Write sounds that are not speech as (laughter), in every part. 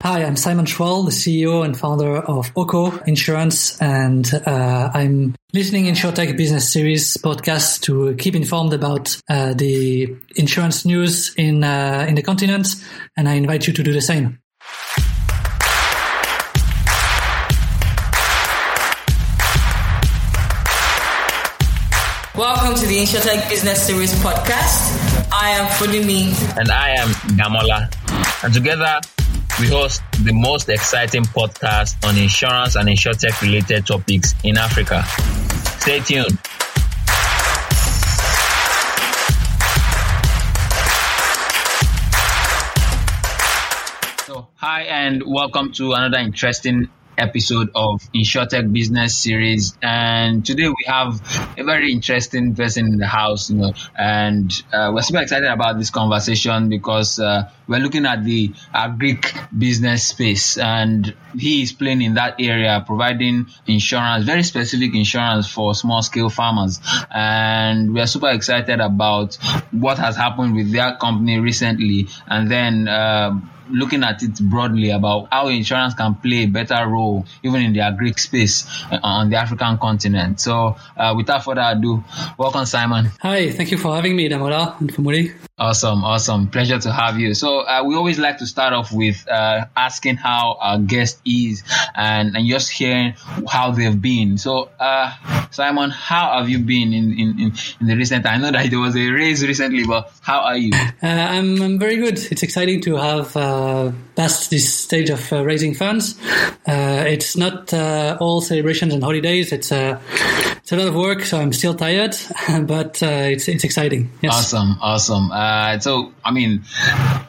Hi, I'm Simon Schwall, the CEO and founder of Oko Insurance, and uh, I'm listening InsurTech Business Series podcast to keep informed about uh, the insurance news in uh, in the continent, and I invite you to do the same. Welcome to the InsurTech Business Series podcast. I am Fulimi. And I am Gamola. And together we host the most exciting podcast on insurance and insurtech related topics in Africa. Stay tuned. So, hi and welcome to another interesting episode of InsurTech Business Series. And today we have a very interesting person in the house, you know, and uh, we're super excited about this conversation because uh, we're looking at the agri business space, and he is playing in that area, providing insurance, very specific insurance for small scale farmers. And we are super excited about what has happened with their company recently, and then. Uh, looking at it broadly about how insurance can play a better role even in the agri space uh, on the African continent. So, uh, without further ado, welcome, Simon. Hi, thank you for having me, Damola and Fumuri. Awesome, awesome. Pleasure to have you. So, uh, we always like to start off with uh, asking how our guest is and, and just hearing how they've been. So, uh, Simon, how have you been in, in, in, the recent I know that there was a race recently, but how are you? Uh, I'm, I'm very good. It's exciting to have uh, passed this stage of uh, raising funds. Uh, it's not uh, all celebrations and holidays. It's uh, it's a lot of work, so I'm still tired, (laughs) but it's it's exciting. Yes. Awesome, awesome. So I mean,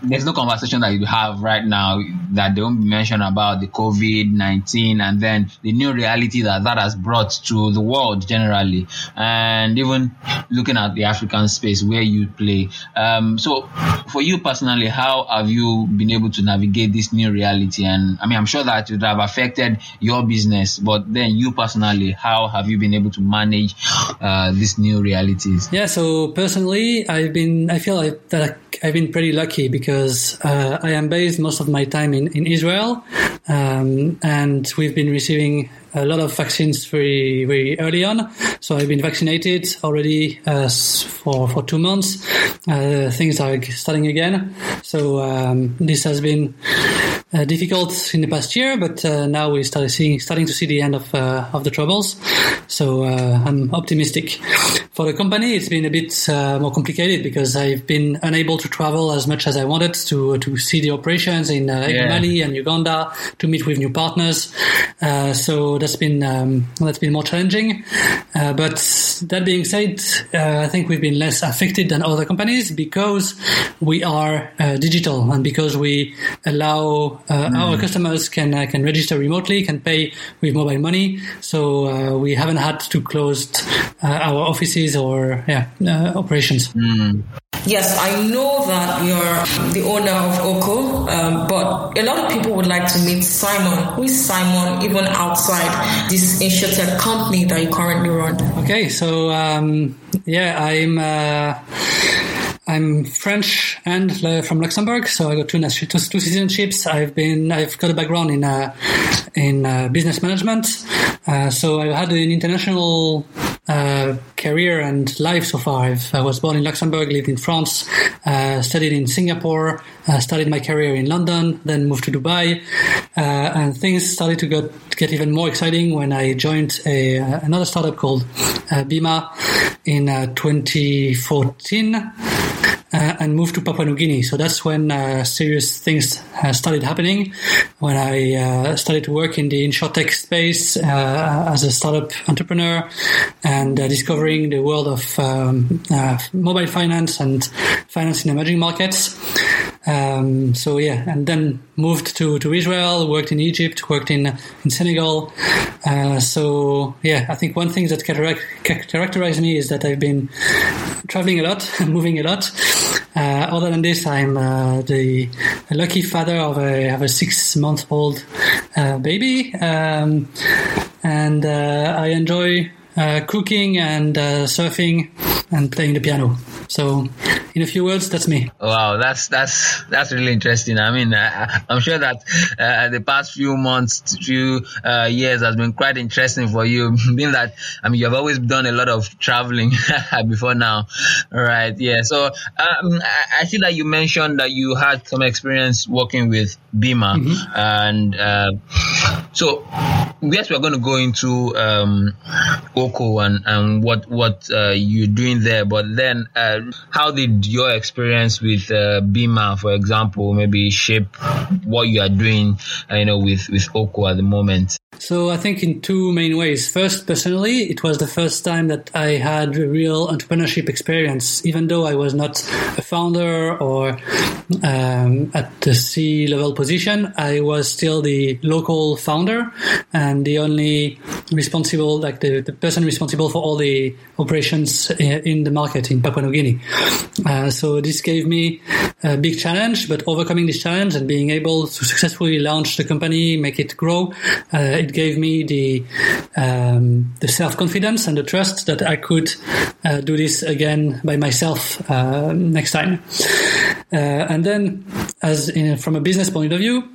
there's no conversation that you have right now that don't mention about the COVID nineteen and then the new reality that that has brought to the world generally, and even looking at the African space where you play. Um, so for you personally, how have you been able to navigate this new reality? And I mean, I'm sure that it would have affected your business, but then you personally, how have you been able to manage uh, these new realities? Yeah, so personally, I've been, I feel like that I've been pretty lucky because uh, I am based most of my time in, in Israel, um, and we've been receiving a lot of vaccines very very early on. So I've been vaccinated already uh, for for two months. Uh, things are starting again. So um, this has been uh, difficult in the past year, but uh, now we start seeing starting to see the end of uh, of the troubles. So uh, I'm optimistic. For the company, it's been a bit more complicated because I've been unable to travel as much as I wanted to to see the operations in, yeah. Mali and Uganda to meet with new partners. so that's been um, that's been more challenging. Uh, but that being said, uh, I think we've been less affected than other companies because we are uh, digital and because we allow mm. our customers can uh, can register remotely, can pay with mobile money. So uh, we haven't had to close our offices or yeah operations. Mm. Yes, I know that you're the owner of Oko, um, but a lot of people would like to meet Simon. Who is Simon, even outside this insurtech company that you currently run? Okay, so um, yeah, I'm. Uh, I'm French and from Luxembourg, so I got two, two, two citizenships. I've been, I've got a background in uh, in uh, business management, uh, so I've had an international uh, career and life so far. I've, i was born in Luxembourg, lived in France, uh, studied in Singapore, uh, started my career in London, then moved to Dubai, and things started to get get even more exciting when I joined a another startup called Bima in 2014 uh, and moved to Papua New Guinea. So that's when uh, serious things uh, started happening. When I uh, started to work in the insurtech space uh, as a startup entrepreneur and discovering the world of um, mobile finance and finance in emerging markets. Um, so yeah, and then moved to, to Israel, worked in Egypt, worked in in Senegal. Uh, so yeah, I think one thing that characterized me is that I've been traveling a lot, (laughs) moving a lot. Uh, other than this, I'm uh, the lucky father of a, of a six month old uh, baby, um, and uh, I enjoy uh, cooking and surfing and playing the piano. So in a few words, that's me. Wow, that's that's that's really interesting. I mean, I, am sure that uh, the past few months, few uh, years has been quite interesting for you, (laughs) being that I mean you have always done a lot of traveling (laughs) before now, All right? Yeah. So um, I, I, see that you mentioned that you had some experience working with Bima, mm-hmm. and uh, so yes, we're going to go into um, Oko and and what what uh, you're doing there, but then uh, how did your experience with uh, Bima, for example, maybe shape what you are doing, uh, you know, with with Oko at the moment? So I think in two main ways. First, personally, it was the first time that I had a real entrepreneurship experience, even though I was not a founder or um, at the C level position. I was still the local founder and the only responsible, like the, the person responsible for all the operations in the market in Papua New Guinea. Uh, so this gave me a big challenge, but overcoming this challenge and being able to successfully launch the company, make it grow, uh, it gave me the um, the self confidence and the trust that I could uh, do this again by myself uh, next time. Uh, and then, as in, from a business point of view,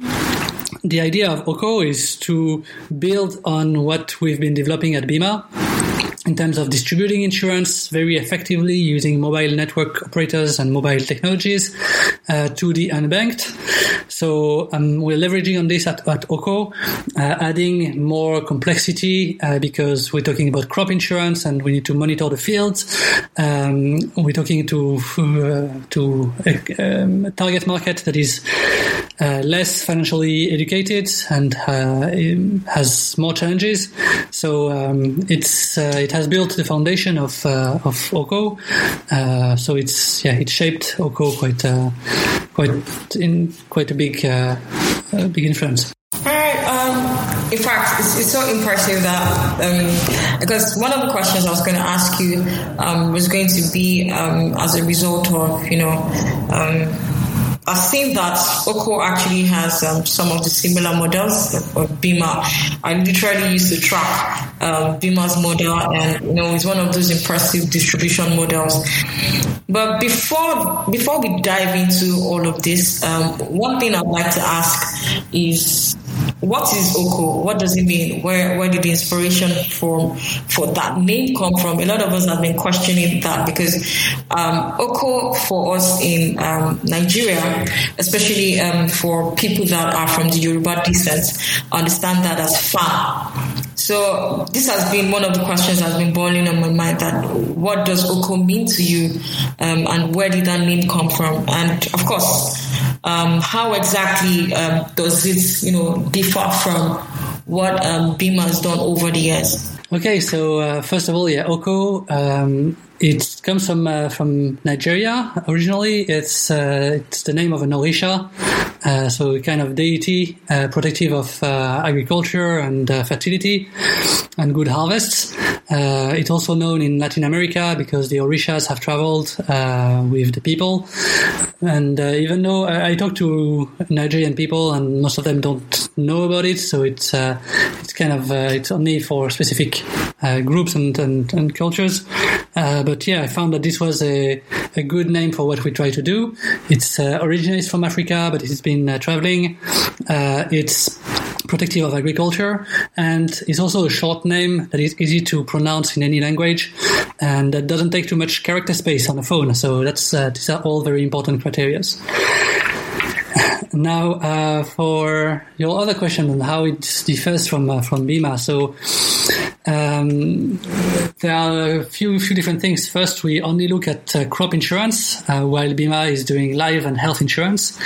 the idea of Oko is to build on what we've been developing at Bima in terms of distributing insurance very effectively using mobile network operators and mobile technologies uh, to the unbanked. So um, we're leveraging on this at, at Oko, uh, adding more complexity uh, because we're talking about crop insurance and we need to monitor the fields. Um, we're talking to uh, to a, um, target market that is uh, less financially educated and uh, has more challenges. So um, it's it has built the foundation of uh, of Oko. Uh, so it's yeah, it shaped Oko quite uh, quite in quite a big uh, big influence. Um, in fact, it's, it's, so impressive that um, because one of the questions I was going to ask you um, was going to be um, as a result of you know um, I've seen that Oko actually has um, some of the similar models of Bima. I literally used to track um, Bima's model, and you know, it's one of those impressive distribution models. But before before we dive into all of this, um, one thing I'd like to ask is what is Oko? What does it mean? Where where did the inspiration for for that name come from? A lot of us have been questioning that because um, Oko for us in um, Nigeria, especially um, for people that are from the Yoruba descent, understand that as farm. So this has been one of the questions that's been boiling on my mind. That what does Oko mean to you, um, and where did that name come from? And of course, um, how exactly um, does it, you know, differ from what um, Bima has done over the years? Okay, so uh, first of all, yeah, Oko. Um, it comes from uh, from Nigeria originally. It's uh, it's the name of an Orisha, uh, so a kind of deity uh, protective of uh, agriculture and uh, fertility and good harvests. it's also known in Latin America because the Orishas have traveled with the people. And even though I, I talk to Nigerian people and most of them don't know about it, so it's it's kind of it's only for specific groups and, and, and cultures. But but yeah, I found that this was a, a good name for what we try to do. It's uh, originates from Africa, but it's been uh, traveling. Uh, it's protective of agriculture and it's also a short name that is easy to pronounce in any language and that doesn't take too much character space on the phone. So that's uh, these are all very important criteria. Now, uh, for your other question on how it differs from uh, from Bima, so um, there are a few few different things. First, we only look at uh, crop insurance, uh, while Bima is doing life and health insurance,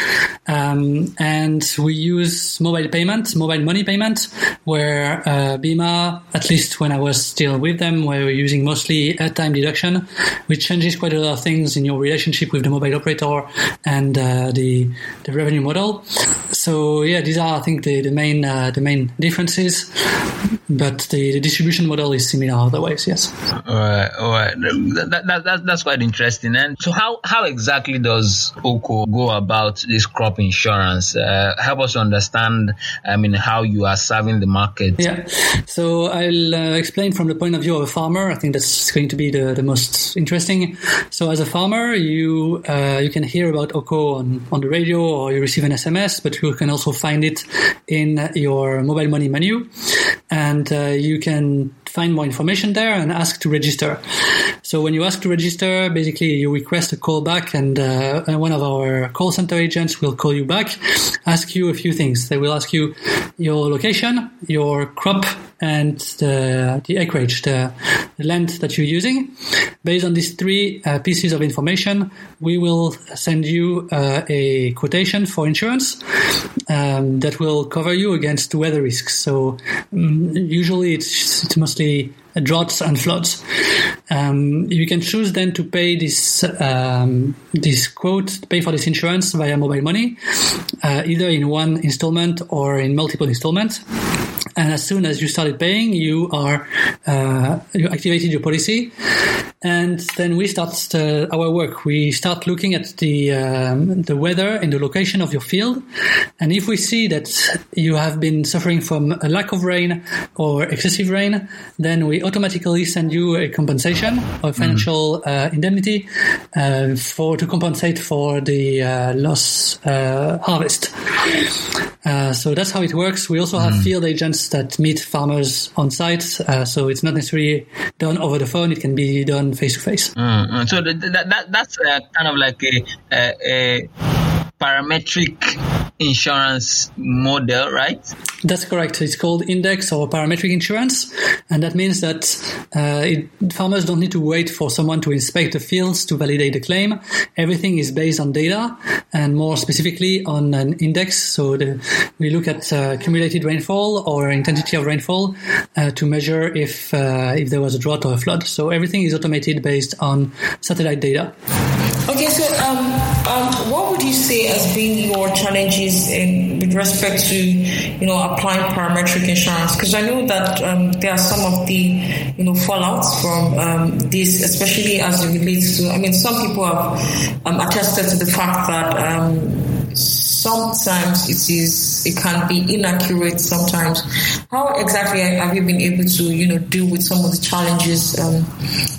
um, and we use mobile payment, mobile money payment, where uh, Bima, at least when I was still with them, where we're using mostly airtime deduction, which changes quite a lot of things in your relationship with the mobile operator and uh, the the revenue model. so yeah, these are I think the the main uh, the main differences, but the, the, distribution model is similar otherwise. Yes. All right, all right. That, that, that, that's quite interesting. And so, how how exactly does Oko go about this crop insurance? Uh, help us understand. I mean, how you are serving the market. Yeah. So I'll uh, explain from the point of view of a farmer. I think that's going to be the, the most interesting. So as a farmer, you uh, you can hear about Oko on, on the radio or you receive an SMS, but you can also find it in your mobile money menu, and uh, you can find more information there and ask to register. So when you ask to register, basically you request a call back and, uh, one of our call center agents will call you back, ask you a few things. They will ask you your location, your crop, and the, the acreage, the, the land that you're using. Based on these three uh, pieces of information, we will send you uh, a quotation for insurance um, that will cover you against weather risks. So um, usually it's, it's mostly droughts and floods. Um, you can choose then to pay this um, this quote, pay for this insurance via mobile money, uh, either in one installment or in multiple installments. And as soon as you started paying, you are uh, you activated your policy, and then we start uh, our work. We start looking at the um, the weather and the location of your field, and if we see that you have been suffering from a lack of rain or excessive rain, then we automatically send you a compensation or financial mm. uh, indemnity uh, for to compensate for the uh, loss uh, harvest. Uh, so that's how it works. We also have mm. field agents that meet farmers on site, so it's not necessarily done over the phone. It can be done face to face. So that, that that's uh, kind of like a, a, a parametric insurance model, right? That's correct. It's called index or parametric insurance, and that means that uh, it, farmers don't need to wait for someone to inspect the fields to validate the claim. Everything is based on data, and more specifically on an index. So the, we look at uh, cumulated rainfall or intensity of rainfall uh, to measure if uh, if there was a drought or a flood. So everything is automated based on satellite data. Okay, so um, um, what would you say as being your challenges in with respect to you know applying parametric insurance? Because I know that um, there are some of the you know fallouts from um, this, especially as it relates to. I mean, some people have um, attested to the fact that um, sometimes it is it can be inaccurate sometimes. How exactly have you been able to you know deal with some of the challenges um,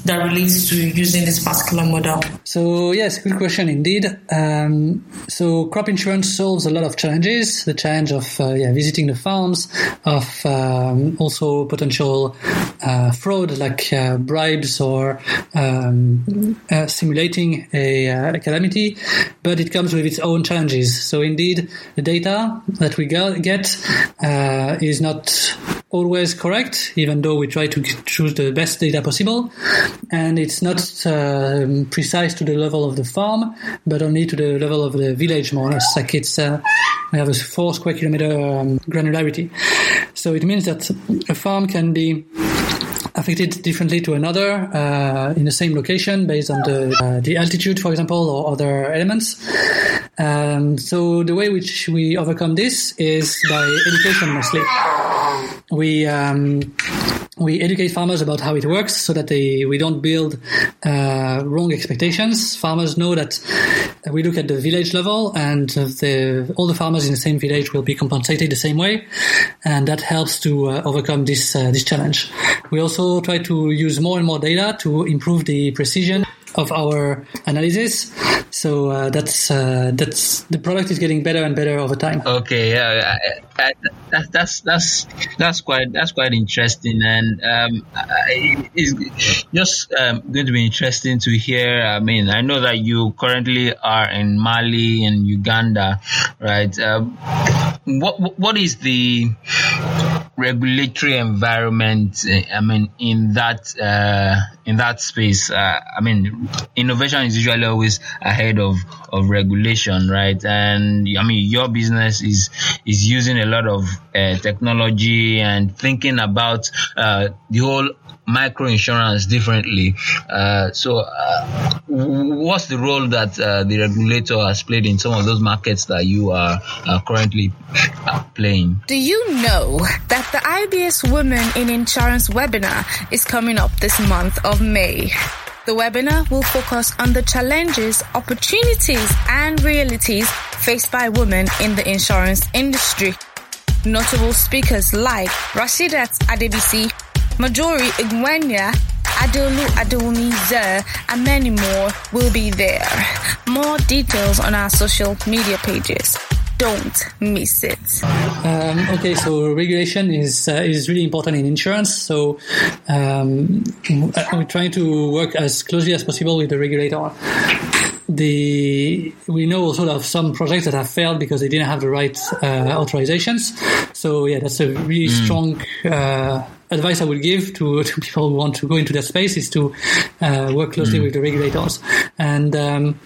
that relates to using this particular model? So yes good question indeed. Um, so crop insurance solves a lot of challenges. The challenge of uh, yeah, visiting the farms of um, also potential uh, fraud like uh, bribes or um, uh, simulating a, uh, a calamity but it comes with its own challenges. So indeed the data that we get uh, is not always correct, even though we try to choose the best data possible. And it's not uh, precise to the level of the farm, but only to the level of the village, more or less. Like it's, uh, we have a four square kilometer um, granularity. So it means that a farm can be affected differently to another uh, in the same location based on the uh, the altitude, for example, or other elements. Um, so the way which we overcome this is by education mostly. We um, we educate farmers about how it works so that they we don't build uh, wrong expectations. Farmers know that we look at the village level, and the, all the farmers in the same village will be compensated the same way, and that helps to uh, overcome this uh, this challenge. We also try to use more and more data to improve the precision of our analysis. So uh, that's uh, that's the product is getting better and better over time. Okay, yeah, I, I, that's that's that's quite that's quite interesting, and um, it's just um, going to be interesting to hear. I mean, I know that you currently are in Mali and Uganda, right? Um, what what is the regulatory environment? I mean, in that uh, in that space, uh, I mean, innovation is usually always ahead of of regulation, right? And I mean, your business is is using a lot of uh, technology and thinking about uh, the whole micro insurance differently. Uh, so, uh, what's the role that uh, the regulator has played in some of those markets that you are currently uh, playing? Do you know that the IBS Women in Insurance webinar is coming up this month of May? The webinar will focus on the challenges, opportunities, and realities faced by women in the insurance industry. Notable speakers like Rashidat Adebisi, Majori Igwenya, Adolu Adewumi Zer, and many more will be there. More details on our social media pages. Don't miss it. Um, okay, so regulation is uh, is really important in insurance. So um, we're trying to work as closely as possible with the regulator the we know also of some projects that have failed because they didn't have the right uh, authorizations. So yeah, that's a really mm. strong uh, advice I would give to, to people who want to go into that space is to uh, work closely mm. with the regulators. And um,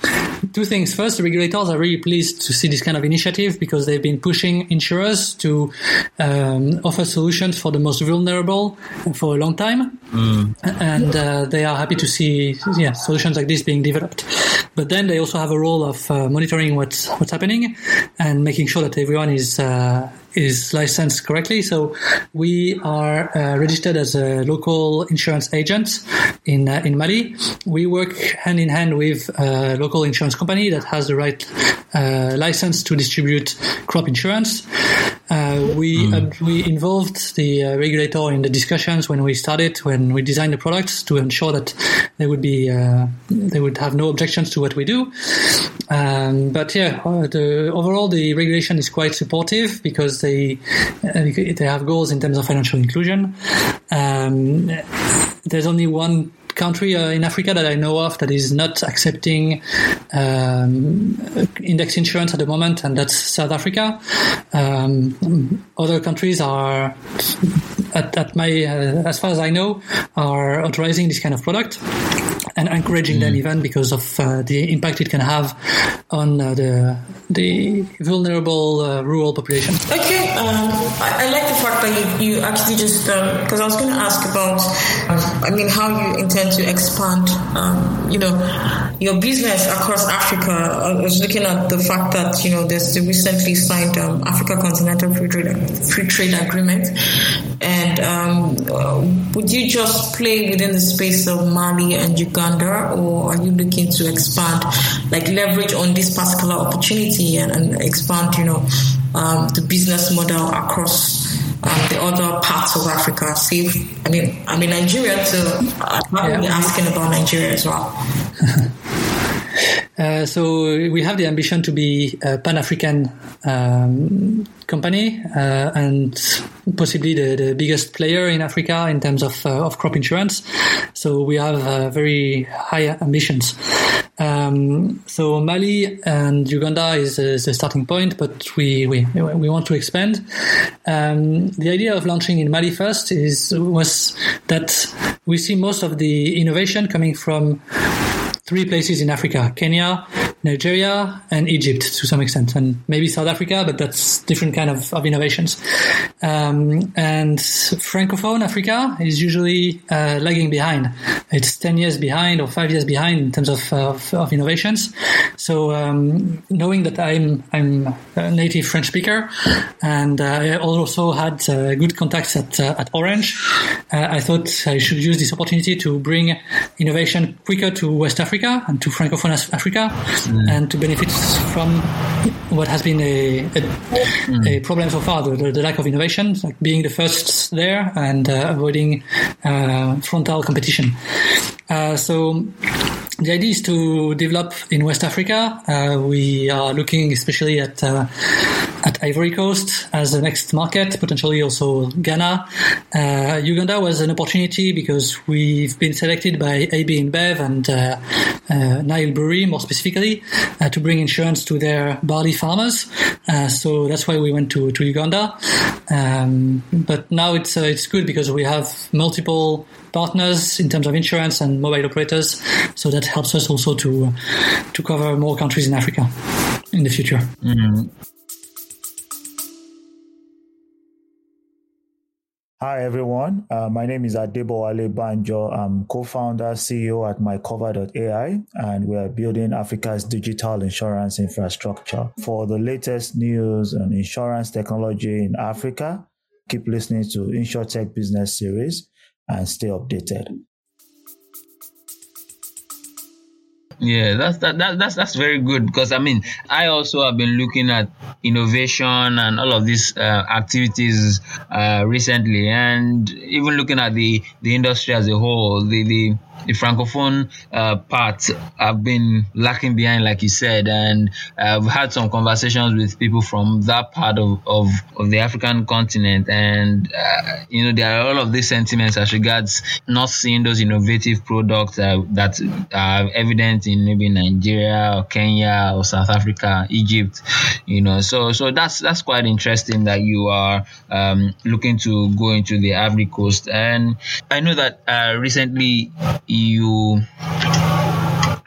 (laughs) two things. First, the regulators are really pleased to see this kind of initiative because they've been pushing insurers to um, offer solutions for the most vulnerable for a long time. Mm. And uh, they are happy to see yeah, solutions like this being developed. But then they also have a role of uh, monitoring what's what's happening and making sure that everyone is uh, is licensed correctly. So we are uh, registered as a local insurance agent in uh, in Mali. We work hand in hand with a local insurance company that has the right uh, license to distribute crop insurance. Uh, we mm. we involved the uh, regulator in the discussions when we started when we designed the products to ensure that they would be uh, they would have no objections to what we do. Um, but yeah, the, overall the regulation is quite supportive because they they have goals in terms of financial inclusion. Um, there's only one country uh, in Africa that I know of that is not accepting um, index insurance at the moment, and that's South Africa. Um, other countries are, at, at my uh, as far as I know, are authorizing this kind of product and encouraging mm. them even because of uh, the impact it can have on uh, the the vulnerable uh, rural population. Okay, um, I, I, like the fact that you, you actually just because um, I was going to ask about, I mean, how you intend to expand, um, you know, your business across Africa. I was looking at the fact that you know there's the recently signed um, Africa Continental Free Trade Free Trade Agreement, and um, would you just play within the space of Mali and Uganda, or are you looking to expand, like leverage on this particular opportunity and, and expand, you know, um, the business model across um, the other parts of Africa? See, I mean, I mean Nigeria, so I'm probably yeah. asking about Nigeria as well. (laughs) Uh, so we have the ambition to be a Pan African um, company uh, and possibly the, the, biggest player in Africa in terms of, uh, of crop insurance. So we have uh, very high ambitions. Um, so Mali and Uganda is, is, the starting point, but we, we, we want to expand. Um, the idea of launching in Mali first is was that we see most of the innovation coming from three places in Africa Kenya, Nigeria, and Egypt to some extent, and maybe South Africa, but that's different kind of, of innovations. Um, and Francophone Africa is usually uh, lagging behind. It's 10 years behind or five years behind in terms of, of, of innovations. So um, knowing that I'm, I'm a native French speaker and uh, I also had uh, good contacts at, uh, at Orange, uh, I thought I should use this opportunity to bring innovation quicker to West Africa Africa and to Francophone Africa, mm. and to benefit from what has been a, a, mm. a problem so far, the, the, lack of innovation, like being the first there and uh, avoiding uh, frontal competition. Uh, so the idea is to develop in West Africa. Uh, we are looking especially at uh, at Ivory Coast as the next market, potentially also Ghana. Uh, Uganda was an opportunity because we've been selected by AB InBev and uh, uh, Nile Brewery, more specifically, uh, to bring insurance to their barley farmers. so that's why we went to to Uganda. Um, but now it's it's good because we have multiple partners in terms of insurance and mobile operators. So that helps us also to to cover more countries in Africa in the future. Mm-hmm. Hi, everyone. Uh, my name is Adebowale Banjo. I'm co-founder, CEO at mycover.ai, and we're building Africa's digital insurance infrastructure. For the latest news on insurance technology in Africa, keep listening to InsurTech Business Series and stay updated. Yeah, that's that, that that's that's very good because I mean I also have been looking at innovation and all of these uh, activities uh, recently, and even looking at the the industry as a whole. The the the francophone uh, part have been lacking behind, like you said, and I've had some conversations with people from that part of, of, of the African continent, and uh, you know there are all of these sentiments as regards not seeing those innovative products uh, that are evident in maybe Nigeria or Kenya or South Africa, Egypt, you know. So so that's that's quite interesting that you are um, looking to go into the Ivory Coast, and I know that uh, recently you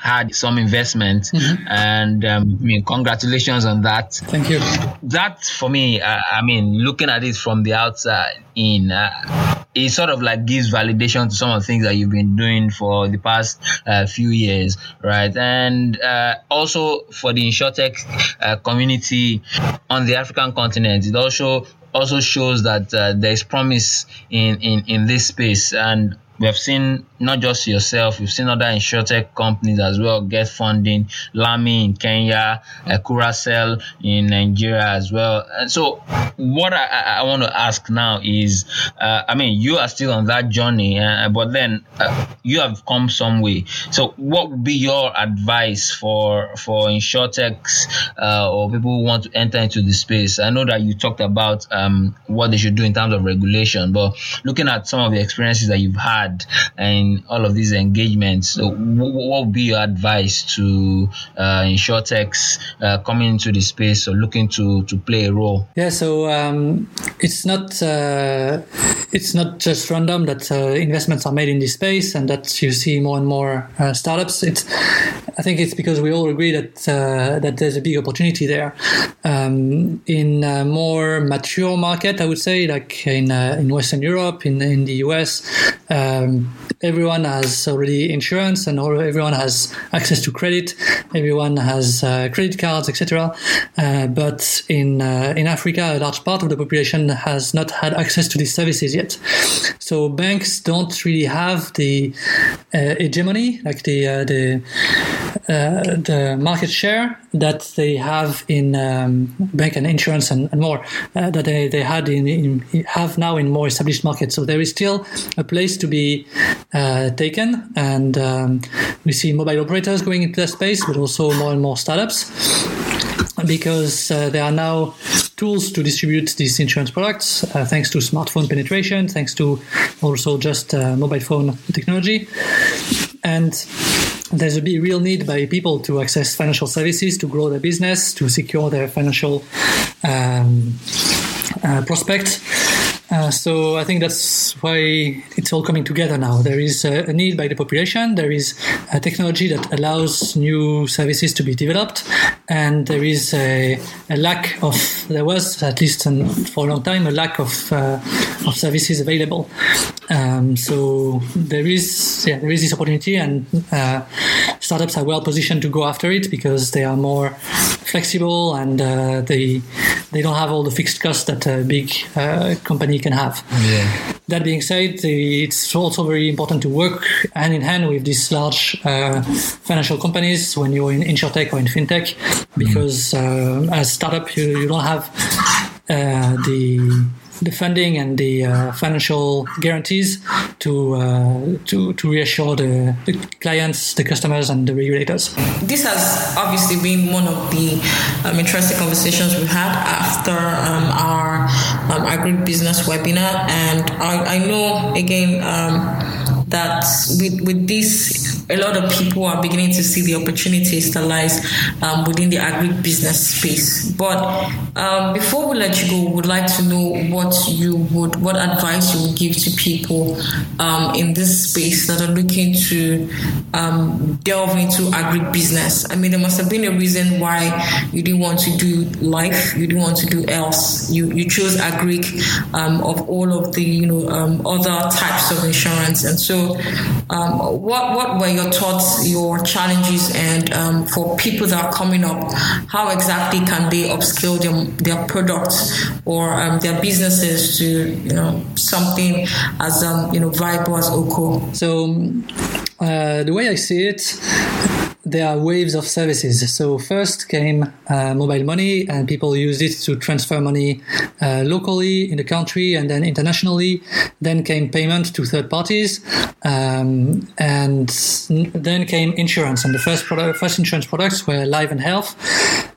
had some investment mm-hmm. and um, I mean congratulations on that. Thank you. That for me uh, I mean looking at it from the outside in uh, it sort of like gives validation to some of the things that you've been doing for the past uh, few years right? And uh, also for the insurtech uh, community on the African continent it also also shows that uh, there is promise in, in in this space. And we have seen not just yourself, we've seen other insurtech companies as well get funding, Lami in Kenya, uh, Curacell in Nigeria as well. And so, what I, I want to ask now is, uh, I mean, you are still on that journey, uh, but then uh, you have come some way. So, what would be your advice for for insurtechs uh, or people who want to enter into the space? I know that you talked about um, what they should do in terms of regulation, but looking at some of the experiences that you've had had in all of these engagements. So what would be your advice to uh, insurtechs uh, coming into the space or looking to to play a role? Yeah, so um, it's not uh, it's not just random that uh, investments are made in this space and that you see more and more uh, startups. It's I think it's because we all agree that uh, that there's a big opportunity there. Um, in a more mature market, I would say, like in in Western Europe, in in the US. Uh, um, everyone has already insurance and everyone has access to credit. Everyone has uh, credit cards, etc. Uh, but in uh, in Africa, a large part of the population has not had access to these services yet. So banks don't really have the uh, hegemony, like the uh, the uh, the market share that they have in um, bank and insurance and, and more that they, they had in, in have now in more established markets. So there is still a place to be uh, taken, and um, we see mobile operators going into that space, but also more and more startups because uh, there are now tools to distribute these insurance products uh, thanks to smartphone penetration, thanks to also just uh, mobile phone technology. And there's a real need by people to access financial services, to grow their business, to secure their financial um, uh, prospects. Uh, so I think that's why it's all coming together now. There is a, a need by the population. There is a technology that allows new services to be developed, and there is a, a lack of. There was at least an, for a long time a lack of uh, of services available. Um, so there is yeah there is this opportunity, and uh, startups are well positioned to go after it because they are more flexible and uh, they they don't have all the fixed costs that a big uh, company can have. Yeah. That being said, it's also very important to work hand in hand with these large uh, financial companies when you're in insurtech or in fintech, because uh, as a startup you, you don't have uh, the the funding and the uh, financial guarantees to uh, to to reassure the, the, clients, the customers, and the regulators. This has obviously been one of the um, interesting conversations we had after um, our um, agribusiness webinar, and I, I know again um, that with with this a lot of people are beginning to see the opportunities that lies um, within the agribusiness space. But um, before we let you go, we would like to know what you would, what advice you would give to people um, in this space that are looking to um, delve into agribusiness. I mean, there must have been a reason why you didn't want to do life, you didn't want to do else. You you chose agri um, of all of the you know um, other types of insurance, and so what what were your thoughts, your challenges, and for people that are coming up, how exactly can they upscale their their products or um, their businesses to you know something as um, you know viable as Oko? So uh, the way I see it, there are waves of services. So first came uh, mobile money, and people used it to transfer money uh, locally in the country and then internationally. Then came payment to third parties, um, and then came insurance. And the first product, first insurance products were life and health.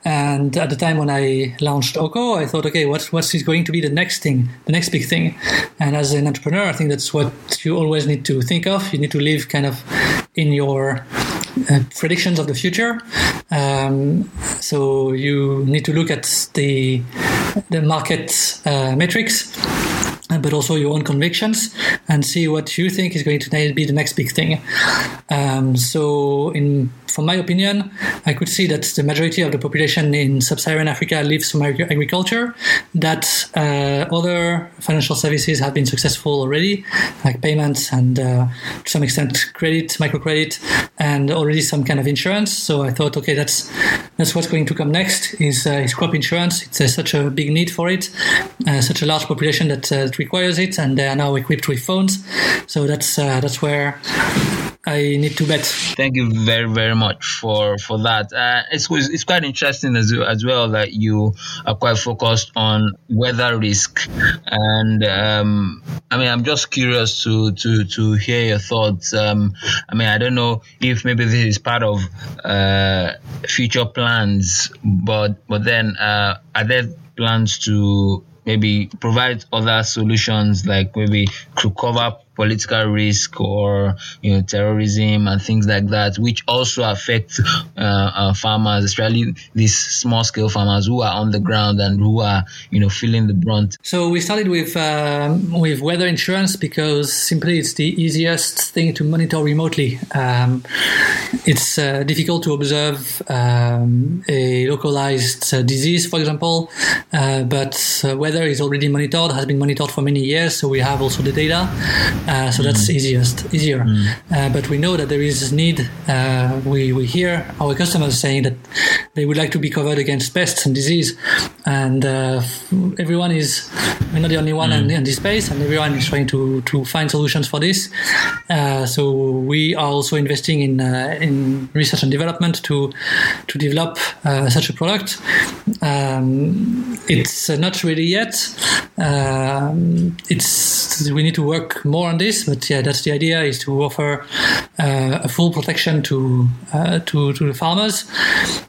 And at the time when I launched Oko, I thought, okay, what what is going to be the next thing, the next big thing? And as an entrepreneur, I think that's what you always need to think of. You need to live kind of in your uh, predictions of the future. Um, so you need to look at the the market uh, metrics but also your own convictions and see what you think is going to be the next big thing. Um, so, in from my opinion, I could see that the majority of the population in sub-Saharan Africa lives from agriculture. That uh, other financial services have been successful already, like payments and uh, to some extent credit, microcredit, and already some kind of insurance. So I thought, okay, that's that's what's going to come next is, uh, is crop insurance. It's uh, such a big need for it, uh, such a large population that uh, requires it, and they are now equipped with phones. So that's uh, that's where I need to bet. Thank you very very much for for that. Uh, it's it's quite interesting as as well that you are quite focused on weather risk, and um, I mean I'm just curious to to to hear your thoughts. Um, I mean I don't know if maybe this is part of uh, future plans, but but then uh, are there plans to maybe provide other solutions like maybe to cover political risk or you know terrorism and things like that, which also affect uh, farmers, especially these small scale farmers who are on the ground and who are you know feeling the brunt. So we started with um, with weather insurance because simply it's the easiest thing to monitor remotely. Um, it's uh, difficult to observe um, a localized uh, disease, for example, uh, but uh, weather is already monitored, has been monitored for many years, so we have also the data. Uh, so mm. that's easiest, easier. Mm. Uh, but we know that there is need. Uh, we we hear our customers saying that they would like to be covered against pests and disease, and uh, everyone is we're not the only one mm. in, in, this space, and everyone is trying to to find solutions for this. Uh, so we are also investing in in research and development to to develop such a product. Um, it's not ready yet. Um, it's we need to work more on this, but yeah, that's the idea: is to offer uh, a full protection to uh, to to the farmers,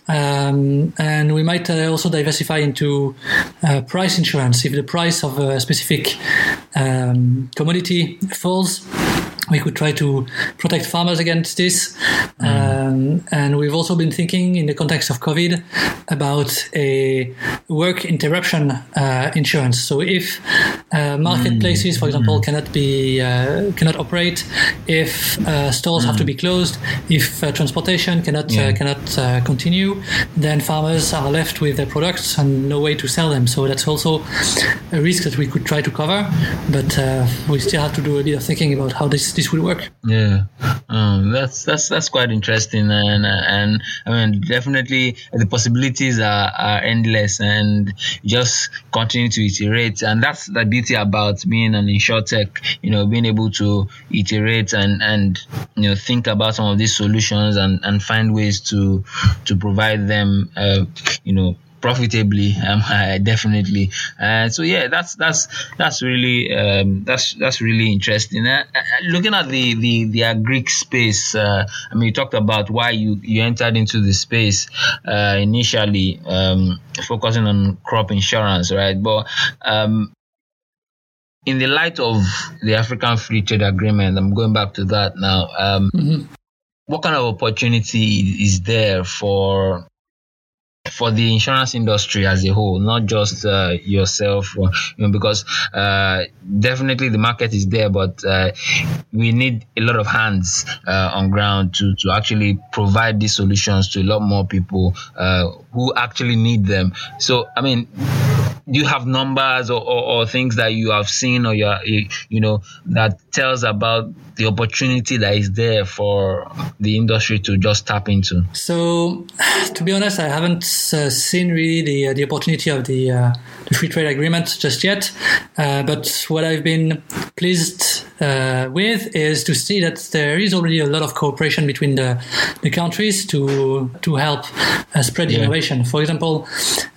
um, and we might uh, also diversify into uh, price insurance. If the price of a specific um, commodity falls we could try to protect farmers against this. Mm. Um, and we've also been thinking in the context of COVID about a work interruption uh, insurance. So if uh, marketplaces, for example, mm. cannot be uh, cannot operate, if uh, stores mm. have to be closed, if uh, transportation cannot uh, yeah. cannot continue, then farmers are left with their products and no way to sell them. So that's also a risk that we could try to cover, but we still have to do a bit of thinking about how this this work. Yeah, um, that's that's that's quite interesting, and and I mean definitely the possibilities are, are endless, and just continue to iterate, and that's the beauty about being an insurtech. You know, being able to iterate and and you know think about some of these solutions and and find ways to to provide them. Uh, you know profitably um, (laughs) definitely. Uh, so yeah that's that's that's really um, that's that's really interesting. Uh, uh, looking at the the the agri space uh, I mean you talked about why you you entered into the space uh, initially um, focusing on crop insurance right? But um, in the light of the African Free Trade Agreement, I'm going back to that now. Um, mm-hmm. what kind of opportunity is there for for the insurance industry as a whole, not just uh, yourself, or, you know, because uh, definitely the market is there, but uh, we need a lot of hands uh, on ground to to actually provide these solutions to a lot more people uh, who actually need them. So, I mean, do you have numbers or, or, or things that you have seen or you you know that tells about the opportunity that is there for the industry to just tap into? So, (sighs) to be honest, I haven't uh, seen really the uh, the opportunity of the uh, the free trade agreement just yet. Uh, but what I've been pleased uh, with is to see that there is already a lot of cooperation between the the countries to to help uh, spread yeah. innovation. For example,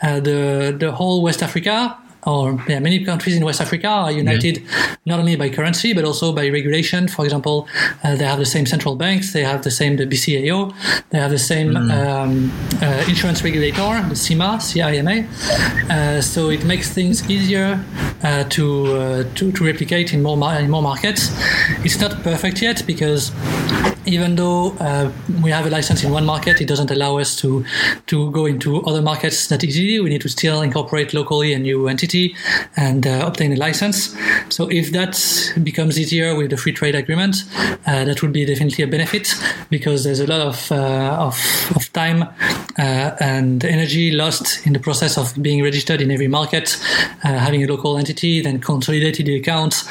the the whole West Africa or yeah, many countries in West Africa are united yeah. not only by currency but also by regulation. For example, uh, they have the same central banks, they have the same the BCAO, they have the same mm. um, uh, insurance regulator, the CIMA, CIMA. Uh, so it makes things easier uh, to, uh, to, to replicate in more in more markets. It's not perfect yet because even though uh, we have a license in one market, it doesn't allow us to to go into other markets that easily. We need to still incorporate locally a new entity and uh, obtain a license. So if that becomes easier with the free trade agreement, uh, that would be definitely a benefit because there's a lot of uh, of, of, time uh, and energy lost in the process of being registered in every market, uh, having a local entity, then consolidating the accounts.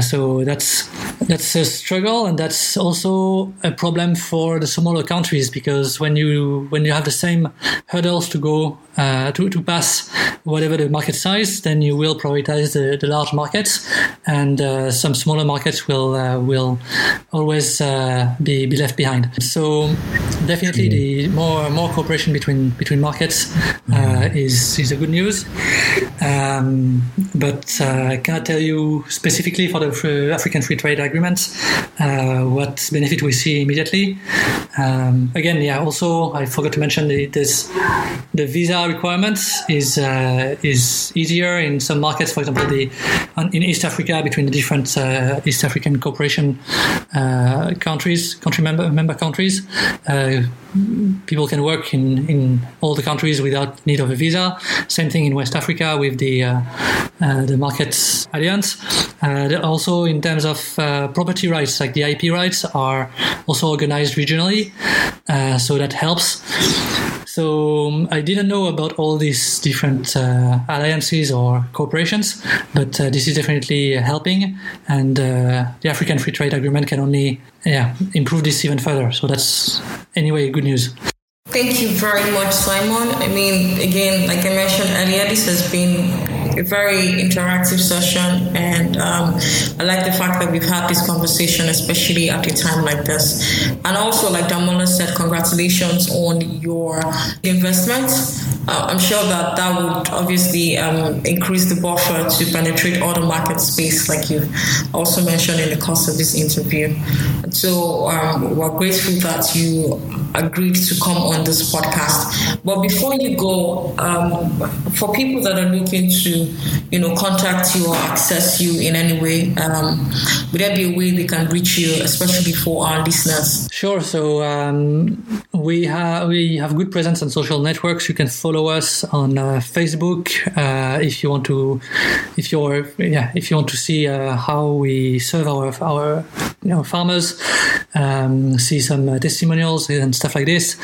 so that's that's a struggle, and that's also a problem for the smaller countries because when you when you have the same hurdles to go uh, to, to pass whatever the market size, then you will prioritize the, the large markets, and uh, some smaller markets will uh, will always uh, be, be left behind. So definitely, the more more cooperation between between markets uh, is is a good news. Um, but uh, I cannot tell you specifically for the African Free Trade Agreement what benefit we see immediately. Um, again, yeah. Also, I forgot to mention the, this the visa requirements is uh, is easier in some markets. For example, the in East Africa between the different uh, East African cooperation uh, countries, country member member countries, uh, people can work in in all the countries without need of a visa. Same thing in West Africa with the uh, uh, the Markets Alliance. also, in terms of property rights, like the IP rights, are also organized regionally, so that helps. So um, I didn't know about all these different uh, alliances or corporations, but uh, this is definitely helping, and uh, the African Free Trade Agreement can only yeah improve this even further. So that's anyway good news. Thank you very much, Simon. I mean, again, like I mentioned earlier, this has been a very interactive session, and um, I like the fact that we've had this conversation, especially at a time like this. And also, like Damola said, congratulations on your investment. Uh, I'm sure that that would obviously um, increase the buffer to penetrate other market space, like you also mentioned in the course of this interview. So um, we're grateful that you agreed to come on this podcast. But before you go, um, for people that are looking to you know, contact you or access you in any way? Um, would there be a way they can reach you, especially for our listeners? Sure. So um, we have we have good presence on social networks. You can follow us on uh, Facebook uh, if you want to, if you're yeah, if you want to see uh, how we serve our our you know farmers, um, see some uh, testimonials and stuff like this.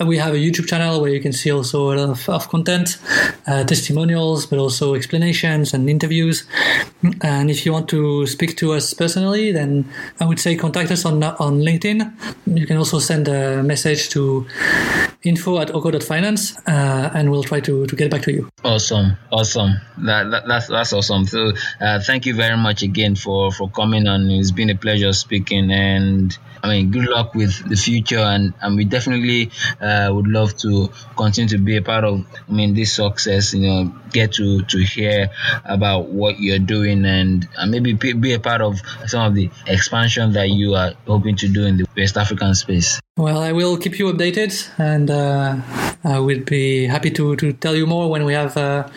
we have a YouTube channel where you can see also a lot of, of content, uh, testimonials, but also explanations and interviews. And if you want to speak to us personally, then I would say contact us on on LinkedIn. You can also send a message to info at oko.finance uh, and we'll try to, to get back to you. Awesome. Awesome. That, that that's that's awesome. So uh, thank you very much again for, for coming on. It's been a pleasure speaking and I mean, good luck with the future, and, and we definitely uh, would love to continue to be a part of. I mean, this success. You know, get to to hear about what you're doing, and, and maybe be a part of some of the expansion that you are hoping to do in the West African space. Well, I will keep you updated, and uh, I will be happy to, to tell you more when we have uh,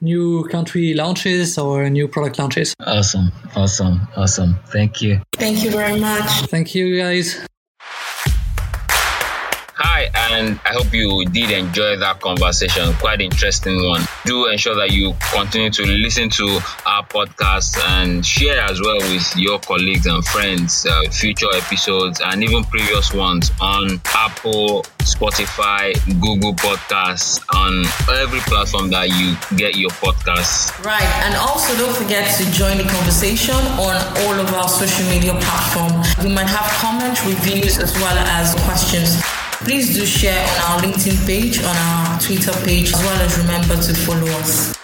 new country launches or new product launches. Awesome, awesome, awesome. Thank you. Thank you very much. Thank you, guys. Right, and I hope you did enjoy that conversation. Quite interesting one. Do ensure that you continue to listen to our podcast and share as well with your colleagues and friends uh, future episodes and even previous ones on Apple, Spotify, Google Podcasts, on every platform that you get your podcasts. Right, and also don't forget to join the conversation on all of our social media platforms. We might have comments, reviews, as well as questions. Please do share on our LinkedIn page, on our Twitter page, as well as remember to follow us.